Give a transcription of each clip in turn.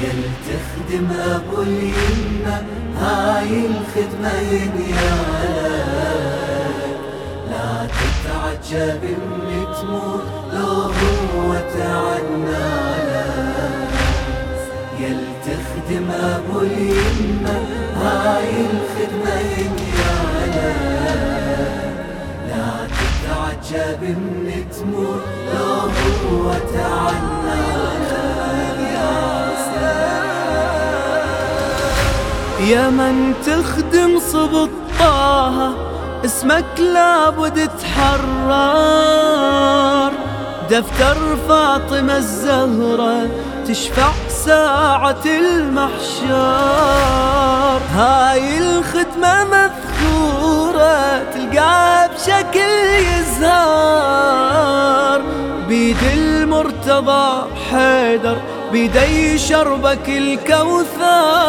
تخدم أبو اليمنى هاي الخدمة ينيالك لا تتعجب من تموت لو هو تعنالك يل تخدم أبو اليمنى هاي الخدمة ينيالك لا تتعجب من تموت لو هو تعنالك يا من تخدم صب طه اسمك لابد تحرر. دفتر فاطمة الزهرة تشفع ساعة المحشر. هاي الختمة مذكورة تلقاها بشكل يزهر. بيد المرتضى حيدر بيدي شربك الكوثر.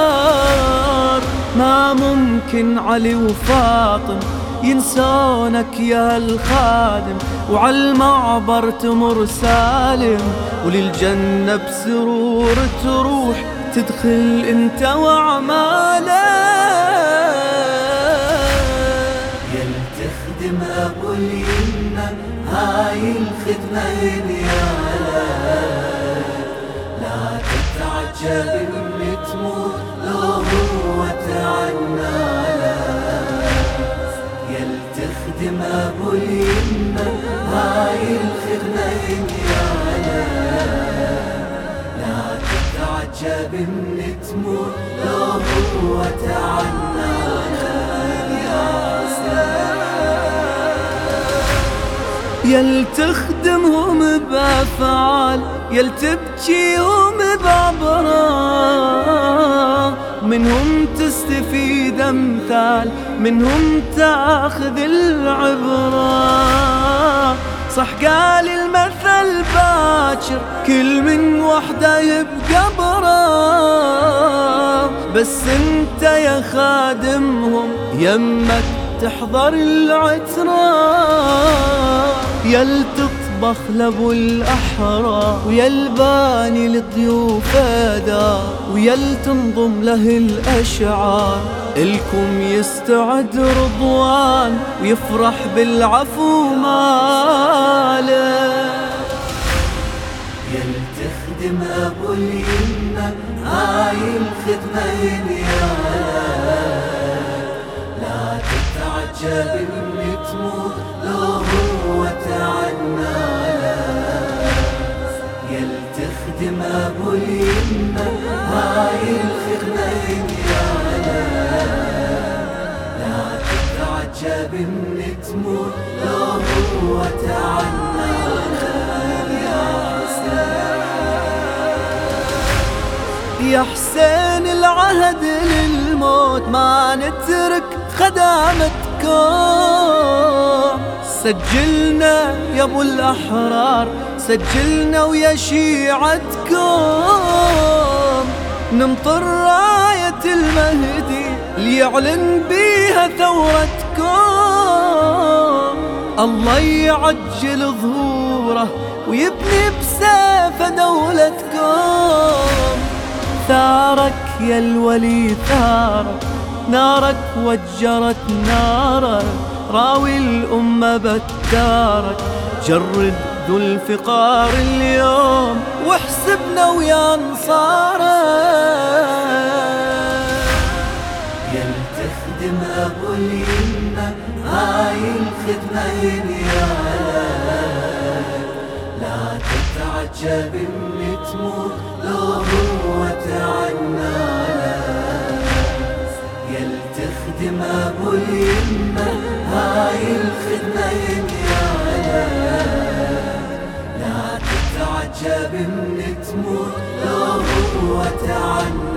ممكن علي وفاطم ينسونك يا الخادم وعالمعبر تمر سالم وللجنة بسرور تروح تدخل انت وعمالك يل تخدم أبو اليمنى هاي الخدمة ينيالك تعجب من تموت لو هو تعنى تخدم ابو هاي الخدمة ينيالا لا تتعجب من تموت لو هو تعنى يل تخدمهم بأفعال يل تبكيهم منهم تستفيد أمثال منهم تاخذ العبرة. صح قال المثل باكر كل من وحده يبقى برا. بس انت يا خادمهم يمك تحضر العترة. يل تطبخ لابو الأحرى ويل باني للضيوف أدا ويل تنظم له الأشعار. الكم يستعد رضوان ويفرح بالعفو ماله. يل تخدم أبو اليمنى هاي الخدمة ينيالك لا تتعجب من تموت. تتعجب من تموت لو هو يا حسين العهد للموت ما نترك خدامتكم. سجلنا يا أبو الأحرار سجلنا ويا شيعتكم. نمطر راية المهدي ليعلن بيها ثورتكم. الله يعجل ظهوره ويبني بسيفه دولتكم ثارك يا الولي ثارك. نارك وجرت نارك راوي الأمة بتارك جرد ذو الفقار اليوم واحسبنا ويا انصارك الخدمة ينيالك لا تتعجب من تموت لو هو تعنالك يل تخدم ابو اليمة هاي الخدمة ينيالك لا تتعجب من تموت لو هو تعنالك